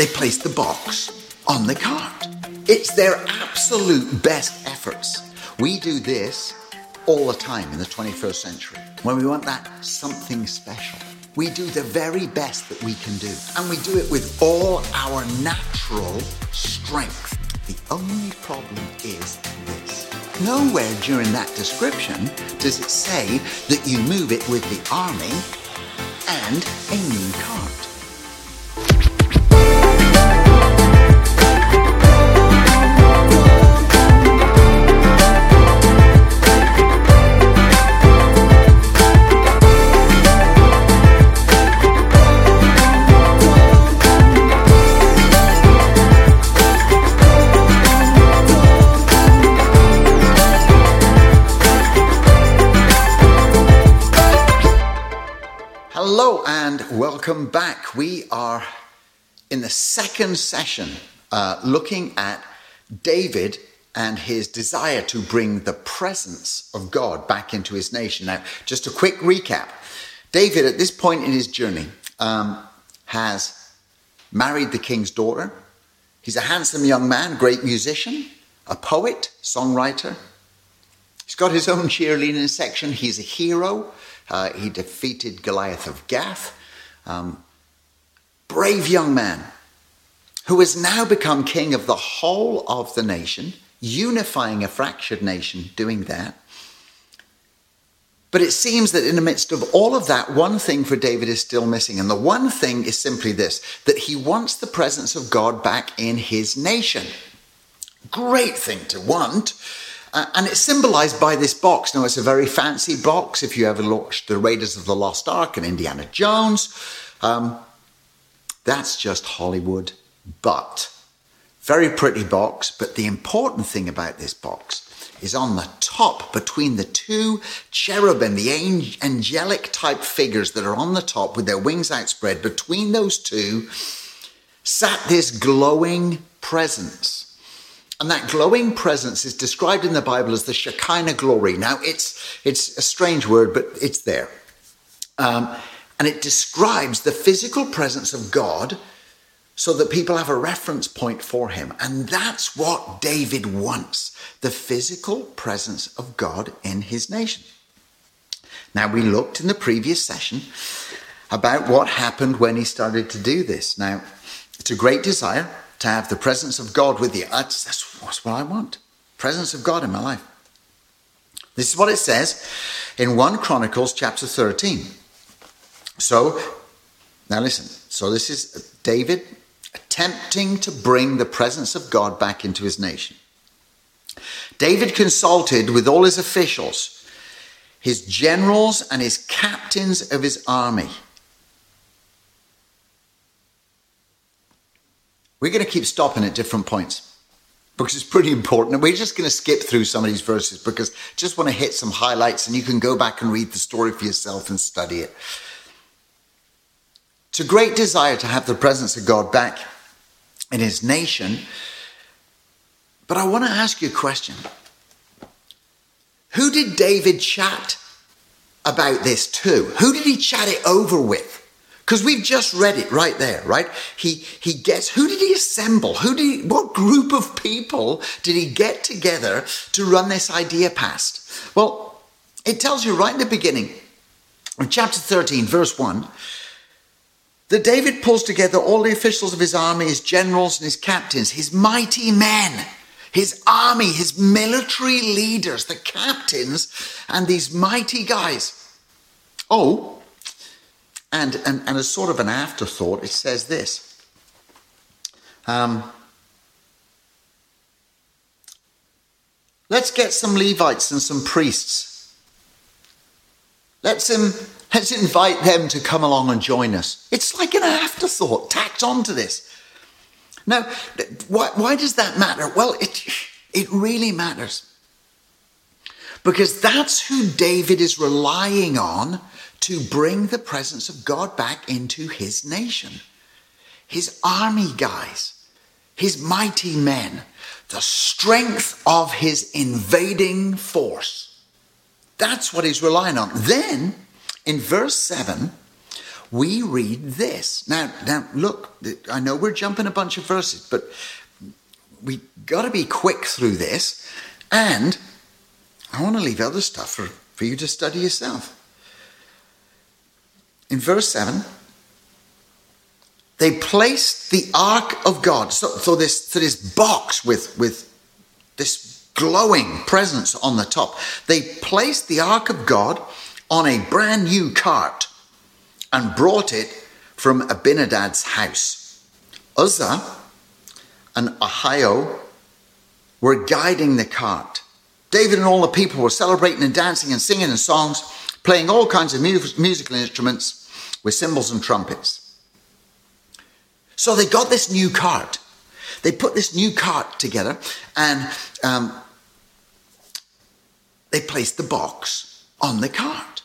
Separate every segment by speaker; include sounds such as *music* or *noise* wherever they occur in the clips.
Speaker 1: they place the box on the cart. It's their absolute best efforts. We do this all the time in the 21st century when we want that something special. We do the very best that we can do, and we do it with all our natural strength. The only problem is this. Nowhere during that description does it say that you move it with the army and a new cart. We are in the second session uh, looking at David and his desire to bring the presence of God back into his nation. Now, just a quick recap David, at this point in his journey, um, has married the king's daughter. He's a handsome young man, great musician, a poet, songwriter. He's got his own cheerleading section. He's a hero. Uh, he defeated Goliath of Gath. Um, brave young man who has now become king of the whole of the nation, unifying a fractured nation, doing that. But it seems that in the midst of all of that, one thing for David is still missing. And the one thing is simply this that he wants the presence of God back in his nation. Great thing to want. Uh, and it's symbolized by this box. Now, it's a very fancy box. If you ever watched The Raiders of the Lost Ark and Indiana Jones, um, that's just Hollywood. But, very pretty box. But the important thing about this box is on the top between the two cherubim, the angelic type figures that are on the top with their wings outspread, between those two sat this glowing presence. And that glowing presence is described in the Bible as the Shekinah glory. Now, it's, it's a strange word, but it's there. Um, and it describes the physical presence of God so that people have a reference point for him. And that's what David wants the physical presence of God in his nation. Now, we looked in the previous session about what happened when he started to do this. Now, it's a great desire to have the presence of God with you. That's, that's, that's what I want. Presence of God in my life. This is what it says in 1 Chronicles chapter 13. So, now listen. So, this is David attempting to bring the presence of God back into his nation. David consulted with all his officials, his generals, and his captains of his army. We're going to keep stopping at different points because it's pretty important. And we're just going to skip through some of these verses because I just want to hit some highlights and you can go back and read the story for yourself and study it. It's a great desire to have the presence of God back in his nation. But I want to ask you a question. Who did David chat about this to? Who did he chat it over with? Because we've just read it right there, right? He he gets who did he assemble? Who did he, what group of people did he get together to run this idea past? Well, it tells you right in the beginning, in chapter 13, verse 1, that David pulls together all the officials of his army, his generals and his captains, his mighty men, his army, his military leaders, the captains, and these mighty guys. Oh, and, and, and as sort of an afterthought, it says this. Um, let's get some Levites and some priests. Let's, um, let's invite them to come along and join us. It's like an afterthought tacked onto this. Now, why, why does that matter? Well, it, it really matters. Because that's who David is relying on to bring the presence of God back into his nation. His army guys, his mighty men, the strength of his invading force. That's what he's relying on. Then, in verse 7, we read this. Now, now look, I know we're jumping a bunch of verses, but we got to be quick through this. And I want to leave other stuff for, for you to study yourself. In verse 7, they placed the ark of God. So, so this, so this box with, with this glowing presence on the top. They placed the ark of God on a brand new cart and brought it from Abinadab's house. Uzzah and Ahio were guiding the cart. David and all the people were celebrating and dancing and singing and songs, playing all kinds of mu- musical instruments with cymbals and trumpets. So they got this new cart. They put this new cart together and um, they placed the box on the cart.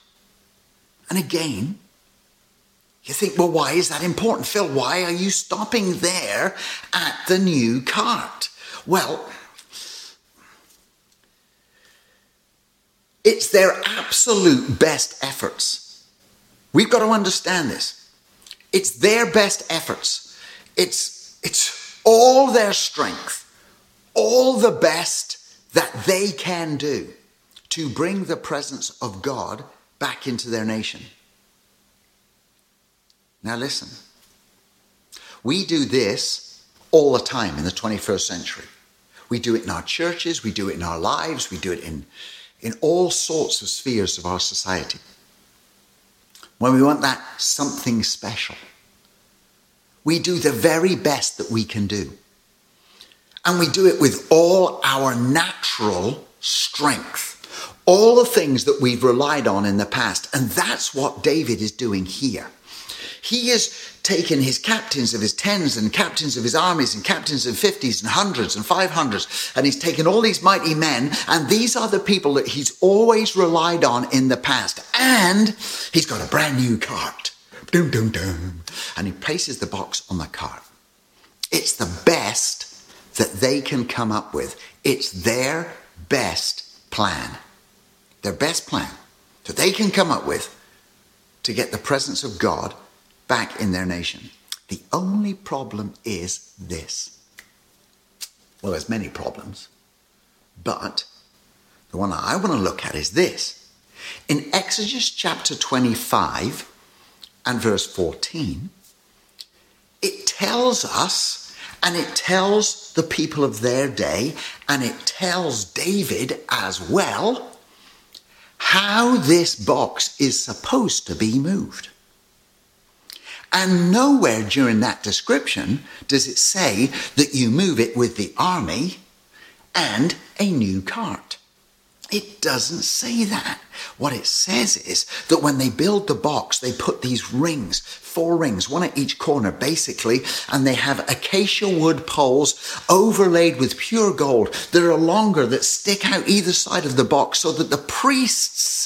Speaker 1: And again, you think, well, why is that important? Phil, why are you stopping there at the new cart? Well, it's their absolute best efforts. We've got to understand this. It's their best efforts it's, it's all their strength, all the best that they can do to bring the presence of God back into their nation. Now, listen. We do this all the time in the 21st century. We do it in our churches, we do it in our lives, we do it in, in all sorts of spheres of our society. When we want that something special, we do the very best that we can do. And we do it with all our natural strength, all the things that we've relied on in the past. And that's what David is doing here. He is taken his captains of his tens and captains of his armies and captains of fifties and hundreds and five hundreds, and he's taken all these mighty men, and these are the people that he's always relied on in the past. And he's got a brand new cart. Dum, dum, dum. And he places the box on the cart. It's the best that they can come up with. It's their best plan. Their best plan that they can come up with to get the presence of God back in their nation. The only problem is this. Well, there's many problems, but the one I want to look at is this. In Exodus chapter 25, and verse 14, it tells us and it tells the people of their day and it tells David as well how this box is supposed to be moved. And nowhere during that description does it say that you move it with the army and a new cart. It doesn't say that. What it says is that when they build the box, they put these rings, four rings, one at each corner, basically, and they have acacia wood poles overlaid with pure gold that are longer that stick out either side of the box so that the priests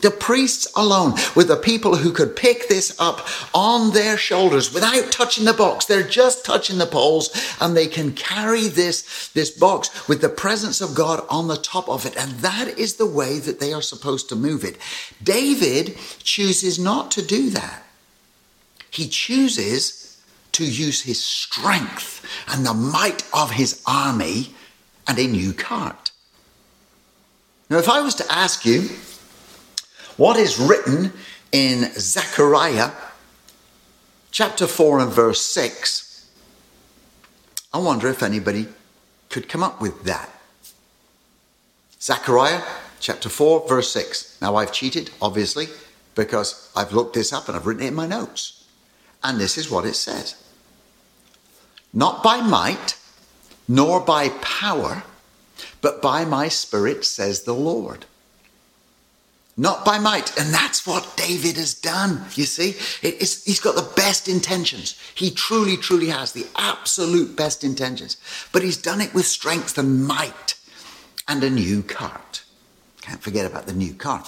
Speaker 1: the priests alone were the people who could pick this up on their shoulders without touching the box. They're just touching the poles and they can carry this, this box with the presence of God on the top of it. And that is the way that they are supposed to move it. David chooses not to do that. He chooses to use his strength and the might of his army and a new cart. Now, if I was to ask you, what is written in Zechariah chapter 4 and verse 6. I wonder if anybody could come up with that. Zechariah chapter 4, verse 6. Now I've cheated, obviously, because I've looked this up and I've written it in my notes. And this is what it says Not by might, nor by power, but by my spirit, says the Lord not by might. And that's what David has done. You see, he's got the best intentions. He truly, truly has the absolute best intentions. But he's done it with strength and might and a new cart. Can't forget about the new car.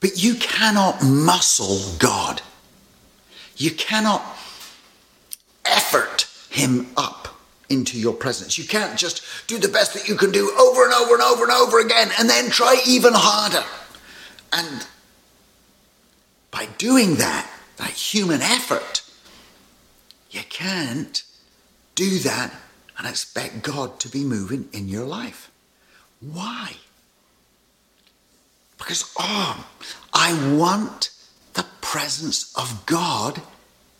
Speaker 1: But you cannot muscle God. You cannot effort him up into your presence. You can't just do the best that you can do over and over and over and over again and then try even harder. And by doing that, that human effort, you can't do that and expect God to be moving in your life. Why? Because, oh, I want the presence of God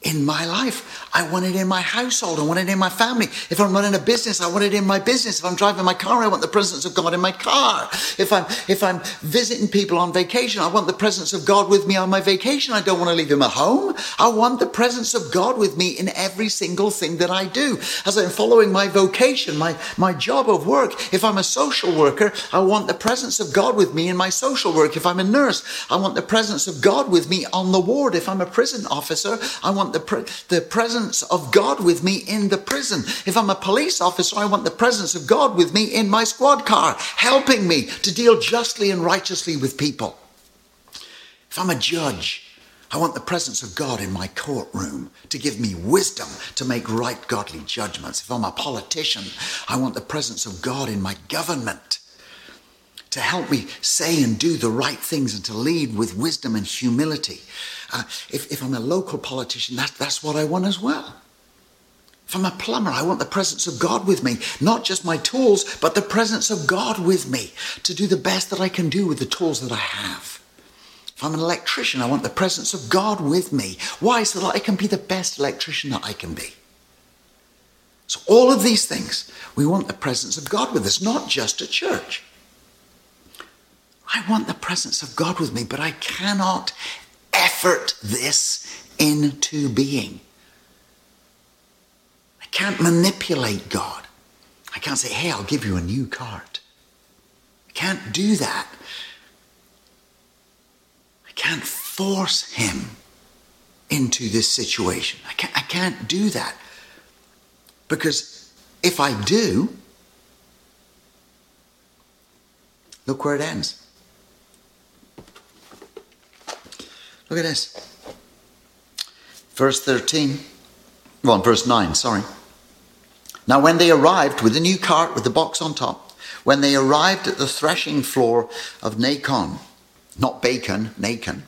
Speaker 1: in my life. I want it in my household. I want it in my family. If I'm running a business, I want it in my business. If I'm driving my car, I want the presence of God in my car. If I'm if I'm visiting people on vacation, I want the presence of God with me on my vacation. I don't want to leave him at home. I want the presence of God with me in every single thing that I do. As I'm following my vocation, my, my job of work, if I'm a social worker, I want the presence of God with me in my social work. If I'm a nurse, I want the presence of God with me on the ward. If I'm a prison officer, I want the, pre- the presence of God with me in the prison. If I'm a police officer, I want the presence of God with me in my squad car, helping me to deal justly and righteously with people. If I'm a judge, I want the presence of God in my courtroom to give me wisdom to make right godly judgments. If I'm a politician, I want the presence of God in my government to help me say and do the right things and to lead with wisdom and humility. Uh, if, if I'm a local politician, that, that's what I want as well. If I'm a plumber, I want the presence of God with me, not just my tools, but the presence of God with me to do the best that I can do with the tools that I have. If I'm an electrician, I want the presence of God with me. Why? So that I can be the best electrician that I can be. So, all of these things, we want the presence of God with us, not just at church. I want the presence of God with me, but I cannot effort this into being. I can't manipulate God. I can't say, hey, I'll give you a new card. I can't do that. I can't force him into this situation. I can't, I can't do that. Because if I do, look where it ends. Look at this. Verse 13. Well, verse 9, sorry. Now, when they arrived with the new cart with the box on top, when they arrived at the threshing floor of Nacon, not Bacon, Nacon,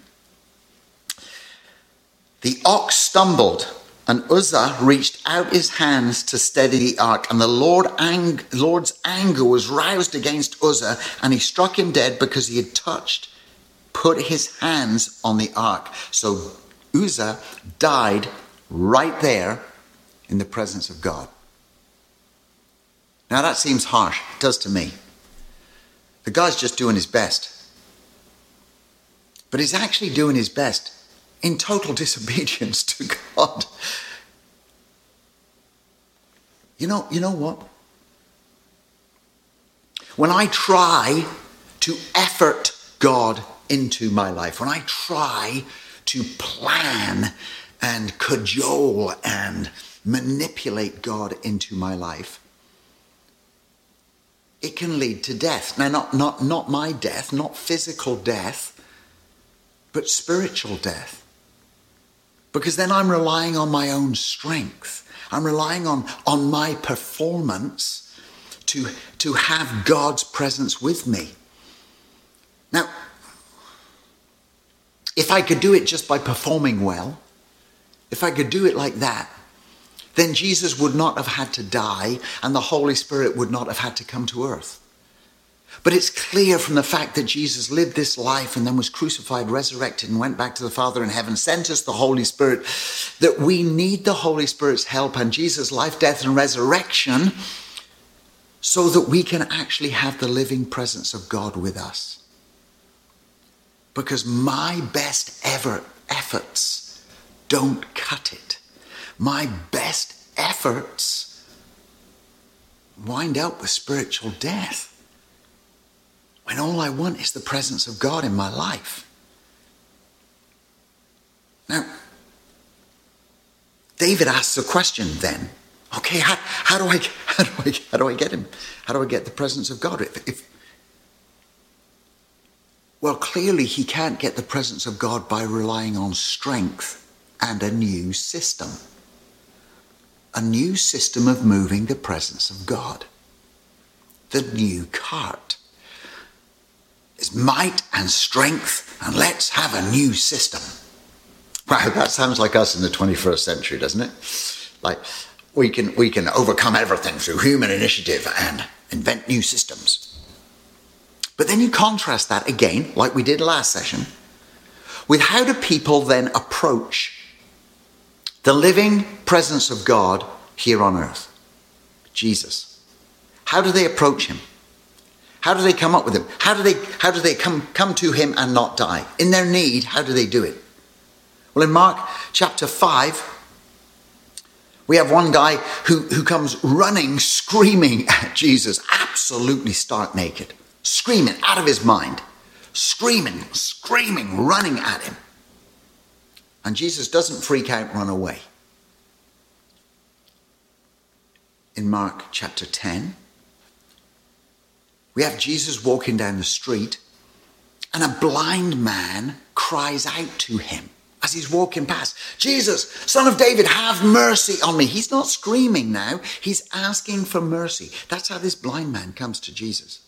Speaker 1: the ox stumbled, and Uzzah reached out his hands to steady the ark, and the Lord ang- Lord's anger was roused against Uzzah, and he struck him dead because he had touched put his hands on the ark. So Uzzah died right there in the presence of God. Now that seems harsh. It does to me. The guy's just doing his best. But he's actually doing his best in total *laughs* disobedience to God. You know, you know what? When I try to effort God into my life, when I try to plan and cajole and manipulate God into my life, it can lead to death. Now, not, not, not my death, not physical death, but spiritual death. Because then I'm relying on my own strength. I'm relying on, on my performance to, to have God's presence with me. Now, if I could do it just by performing well, if I could do it like that, then Jesus would not have had to die and the Holy Spirit would not have had to come to earth. But it's clear from the fact that Jesus lived this life and then was crucified, resurrected, and went back to the Father in heaven, sent us the Holy Spirit, that we need the Holy Spirit's help and Jesus' life, death, and resurrection so that we can actually have the living presence of God with us because my best ever efforts don't cut it. My best efforts wind up with spiritual death when all I want is the presence of God in my life. Now, David asks a question then. Okay, how, how, do I, *laughs* how, do I, how do I get him? How do I get the presence of God? If, if, well, clearly, he can't get the presence of God by relying on strength and a new system. A new system of moving the presence of God. The new cart is might and strength, and let's have a new system. Wow, that sounds like us in the 21st century, doesn't it? Like we can we can overcome everything through human initiative and invent new systems. But then you contrast that again, like we did last session, with how do people then approach the living presence of God here on earth? Jesus. How do they approach him? How do they come up with him? How do they, how do they come, come to him and not die? In their need, how do they do it? Well, in Mark chapter 5, we have one guy who, who comes running, screaming at Jesus, absolutely stark naked, screaming out of his mind, screaming, screaming, running at him. And Jesus doesn't freak out, run away. In Mark chapter 10, we have Jesus walking down the street, and a blind man cries out to him as he's walking past Jesus, son of David, have mercy on me. He's not screaming now, he's asking for mercy. That's how this blind man comes to Jesus.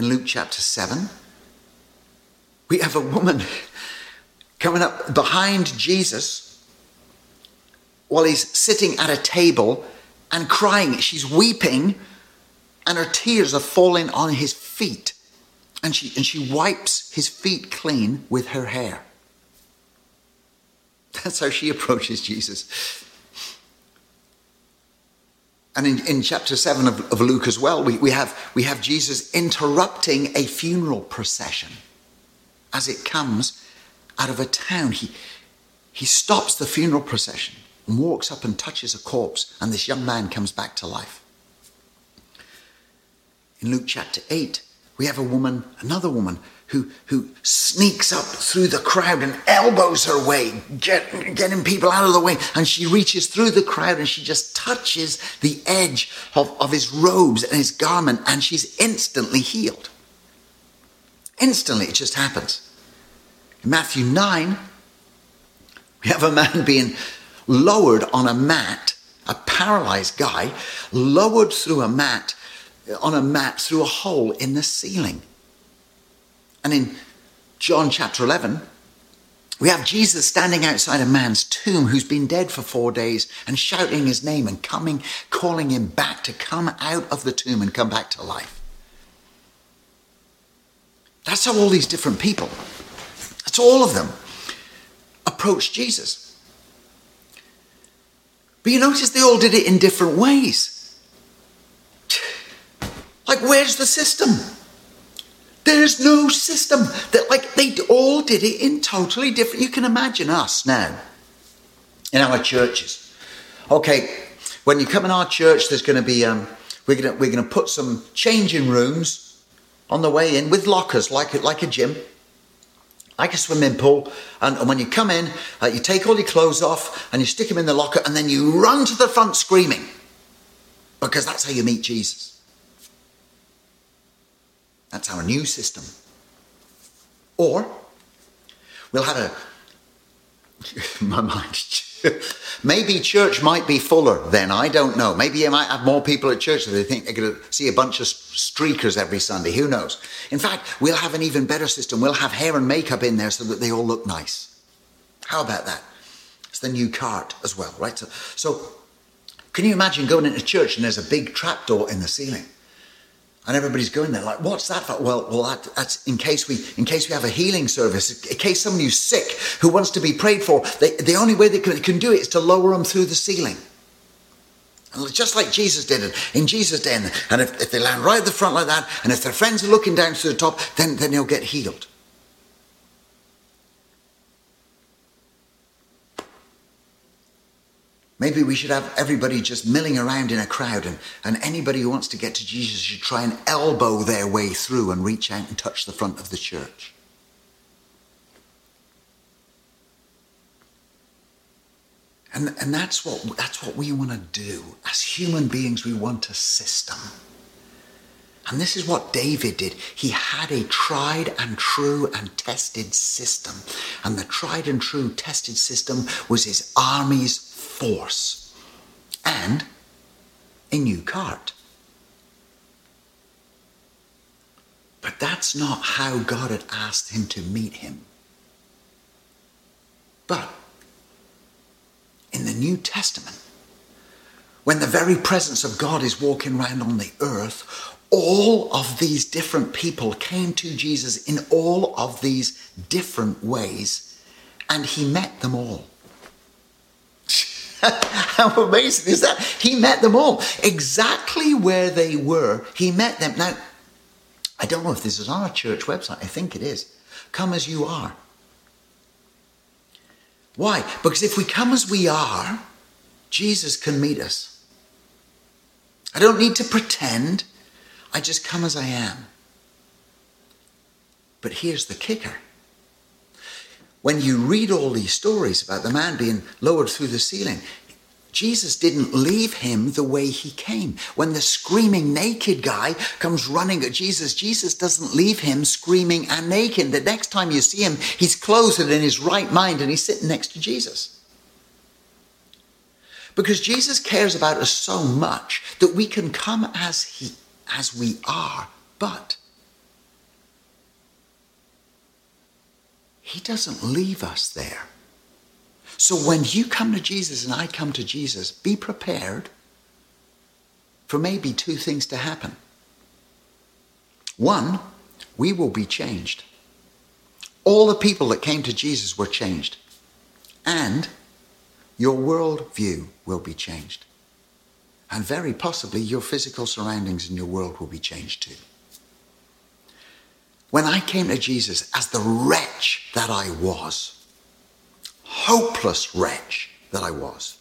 Speaker 1: In Luke chapter 7, we have a woman coming up behind Jesus while he's sitting at a table and crying. She's weeping and her tears are falling on his feet. And she, and she wipes his feet clean with her hair. That's how she approaches Jesus. And in, in chapter 7 of, of Luke as well, we, we, have, we have Jesus interrupting a funeral procession as it comes out of a town. He, he stops the funeral procession and walks up and touches a corpse, and this young man comes back to life. In Luke chapter 8, we have a woman, another woman, who, who sneaks up through the crowd and elbows her way, get, getting people out of the way. And she reaches through the crowd and she just touches the edge of, of his robes and his garment, and she's instantly healed. Instantly, it just happens. In Matthew 9, we have a man being lowered on a mat, a paralyzed guy, lowered through a mat Uh, on a mat through a hole in the ceiling. And in John chapter 11, we have Jesus standing outside a man's tomb who's been dead for four days and shouting his name and coming, calling him back to come out of the tomb and come back to life. That's how all these different people, that's all of them, approached Jesus. But you notice they all did it in different ways. Like, where's the system? There's no system that, like, they all did it in totally different. You can imagine us now in our churches. Okay, when you come in our church, there's going to be um, we're going to we're going to put some changing rooms on the way in with lockers, like like a gym, like a swimming pool. And, and when you come in, uh, you take all your clothes off and you stick them in the locker, and then you run to the front screaming because that's how you meet Jesus. That's our new system. Or we'll have a, *laughs* my mind, *laughs* maybe church might be fuller then, I don't know. Maybe you might have more people at church that they think they're going to see a bunch of streakers every Sunday, who knows. In fact, we'll have an even better system. We'll have hair and makeup in there so that they all look nice. How about that? It's the new cart as well, right? So, so can you imagine going into church and there's a big trapdoor in the ceiling? And everybody's going there like what's that for well well that, that's in case we in case we have a healing service in case somebody who's sick who wants to be prayed for they, the only way they can, they can do it is to lower them through the ceiling just like Jesus did it in Jesus' day. And if, if they land right at the front like that, and if their friends are looking down to the top, then, then they'll get healed. Maybe we should have everybody just milling around in a crowd, and, and anybody who wants to get to Jesus should try and elbow their way through and reach out and touch the front of the church. And, and that's, what, that's what we want to do. As human beings, we want a system. And this is what David did. He had a tried and true and tested system. And the tried and true tested system was his armies force and a new cart. But that's not how God had asked him to meet him. But in the New Testament, when the very presence of God is walking around on the earth, all of these different people came to Jesus in all of these different ways, and he met them all. *laughs* How amazing is that? He met them all exactly where they were. He met them. Now, I don't know if this is on our church website. I think it is. Come as you are. Why? Because if we come as we are, Jesus can meet us. I don't need to pretend. I just come as I am. But here's the kicker. When you read all these stories about the man being lowered through the ceiling, Jesus didn't leave him the way he came. When the screaming naked guy comes running at Jesus, Jesus doesn't leave him screaming and naked. The next time you see him, he's clothed and in his right mind and he's sitting next to Jesus. Because Jesus cares about us so much that we can come as he as we are, but he doesn't leave us there. So when you come to Jesus and I come to Jesus, be prepared for maybe two things to happen. One, we will be changed. All the people that came to Jesus were changed. And your worldview will be changed. And very possibly your physical surroundings in your world will be changed too. When I came to Jesus as the wretch that I was, hopeless wretch that I was.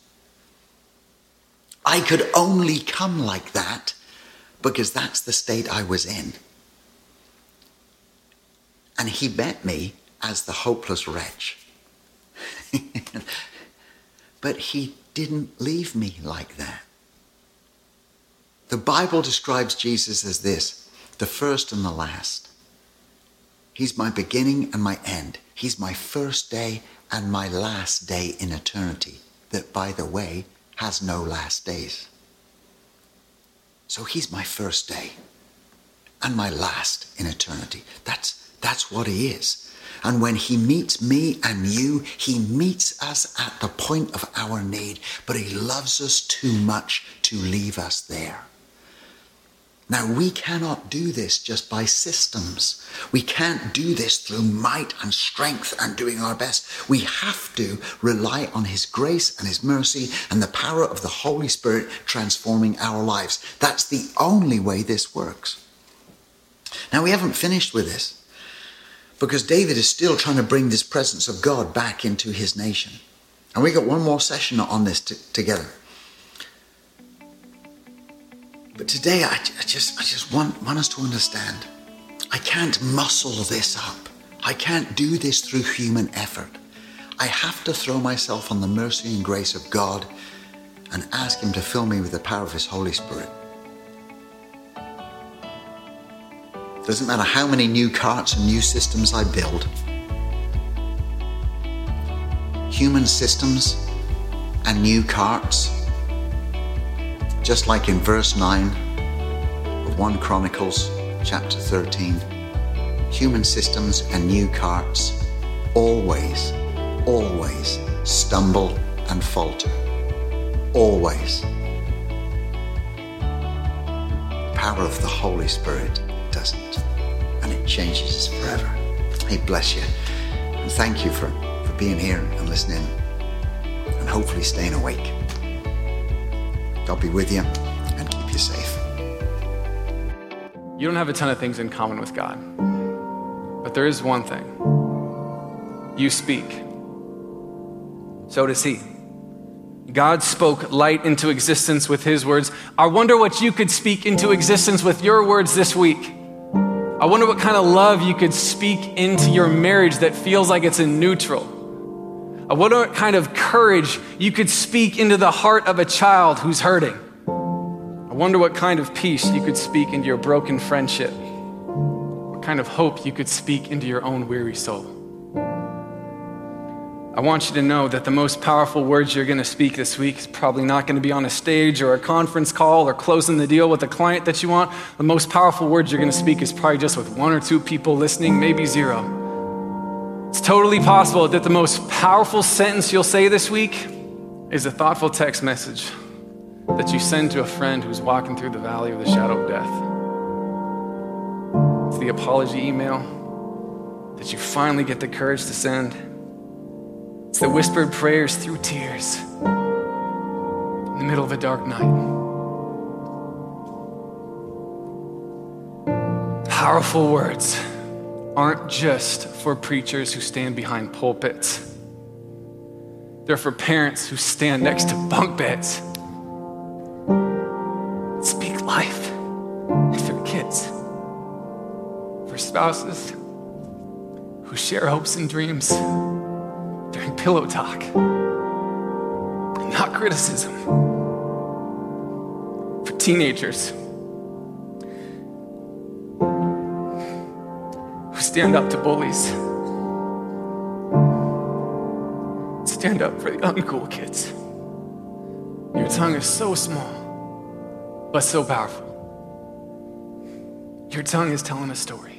Speaker 1: I could only come like that because that's the state I was in. And he met me as the hopeless wretch. *laughs* but he didn't leave me like that. The Bible describes Jesus as this the first and the last. He's my beginning and my end. He's my first day and my last day in eternity, that, by the way, has no last days. So he's my first day and my last in eternity. That's, that's what he is. And when he meets me and you, he meets us at the point of our need, but he loves us too much to leave us there. Now, we cannot do this just by systems. We can't do this through might and strength and doing our best. We have to rely on His grace and His mercy and the power of the Holy Spirit transforming our lives. That's the only way this works. Now, we haven't finished with this because David is still trying to bring this presence of God back into his nation. And we got one more session on this t- together. But today, I, I just, I just want, want us to understand I can't muscle this up. I can't do this through human effort. I have to throw myself on the mercy and grace of God and ask Him to fill me with the power of His Holy Spirit. Doesn't matter how many new carts and new systems I build, human systems and new carts just like in verse 9 of 1 Chronicles chapter 13, human systems and new carts always, always stumble and falter. Always. The power of the Holy Spirit doesn't, and it changes us forever. He bless you. And thank you for, for being here and listening, and hopefully staying awake. God be with you and keep you safe.
Speaker 2: You don't have a ton of things in common with God, but there is one thing you speak, so does He. God spoke light into existence with His words. I wonder what you could speak into existence with your words this week. I wonder what kind of love you could speak into your marriage that feels like it's in neutral. I wonder what kind of courage you could speak into the heart of a child who's hurting. I wonder what kind of peace you could speak into your broken friendship. What kind of hope you could speak into your own weary soul. I want you to know that the most powerful words you're going to speak this week is probably not going to be on a stage or a conference call or closing the deal with a client that you want. The most powerful words you're going to speak is probably just with one or two people listening, maybe zero.
Speaker 3: It's totally possible that the most powerful sentence you'll say this week is a thoughtful text message that you send to a friend who's walking through the valley of the shadow of death. It's the apology email that you finally get the courage to send. It's the whispered prayers through tears in the middle of a dark night. Powerful words aren't just for preachers who stand behind pulpits. They're for parents who stand next to bunk beds. Speak life for kids, for spouses who share hopes and dreams during pillow talk, not criticism, for teenagers stand up to bullies. Stand up for the uncool kids. Your tongue is so small, but so powerful. Your tongue is telling a story.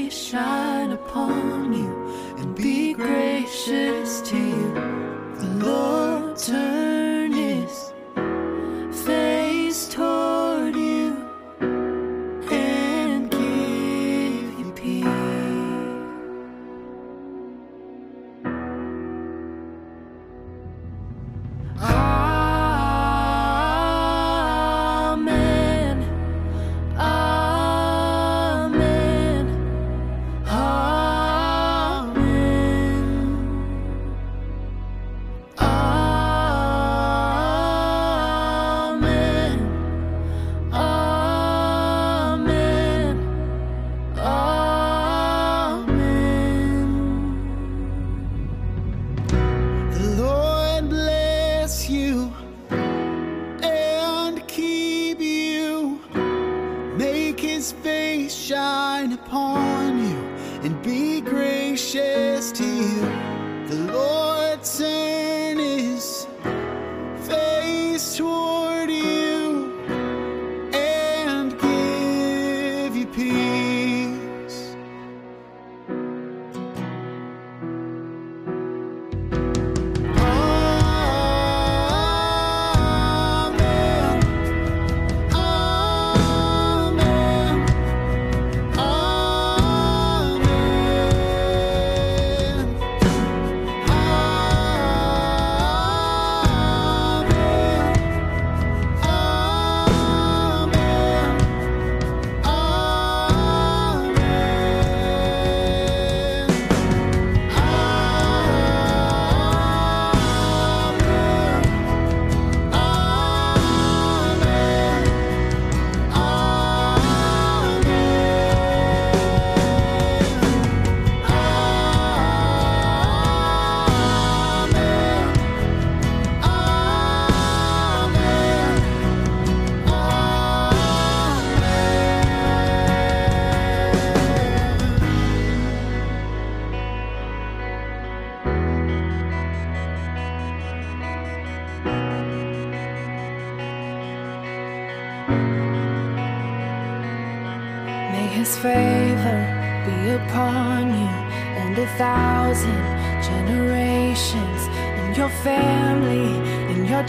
Speaker 3: face shine upon you and be gracious to you. The Lord turns.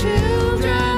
Speaker 3: children.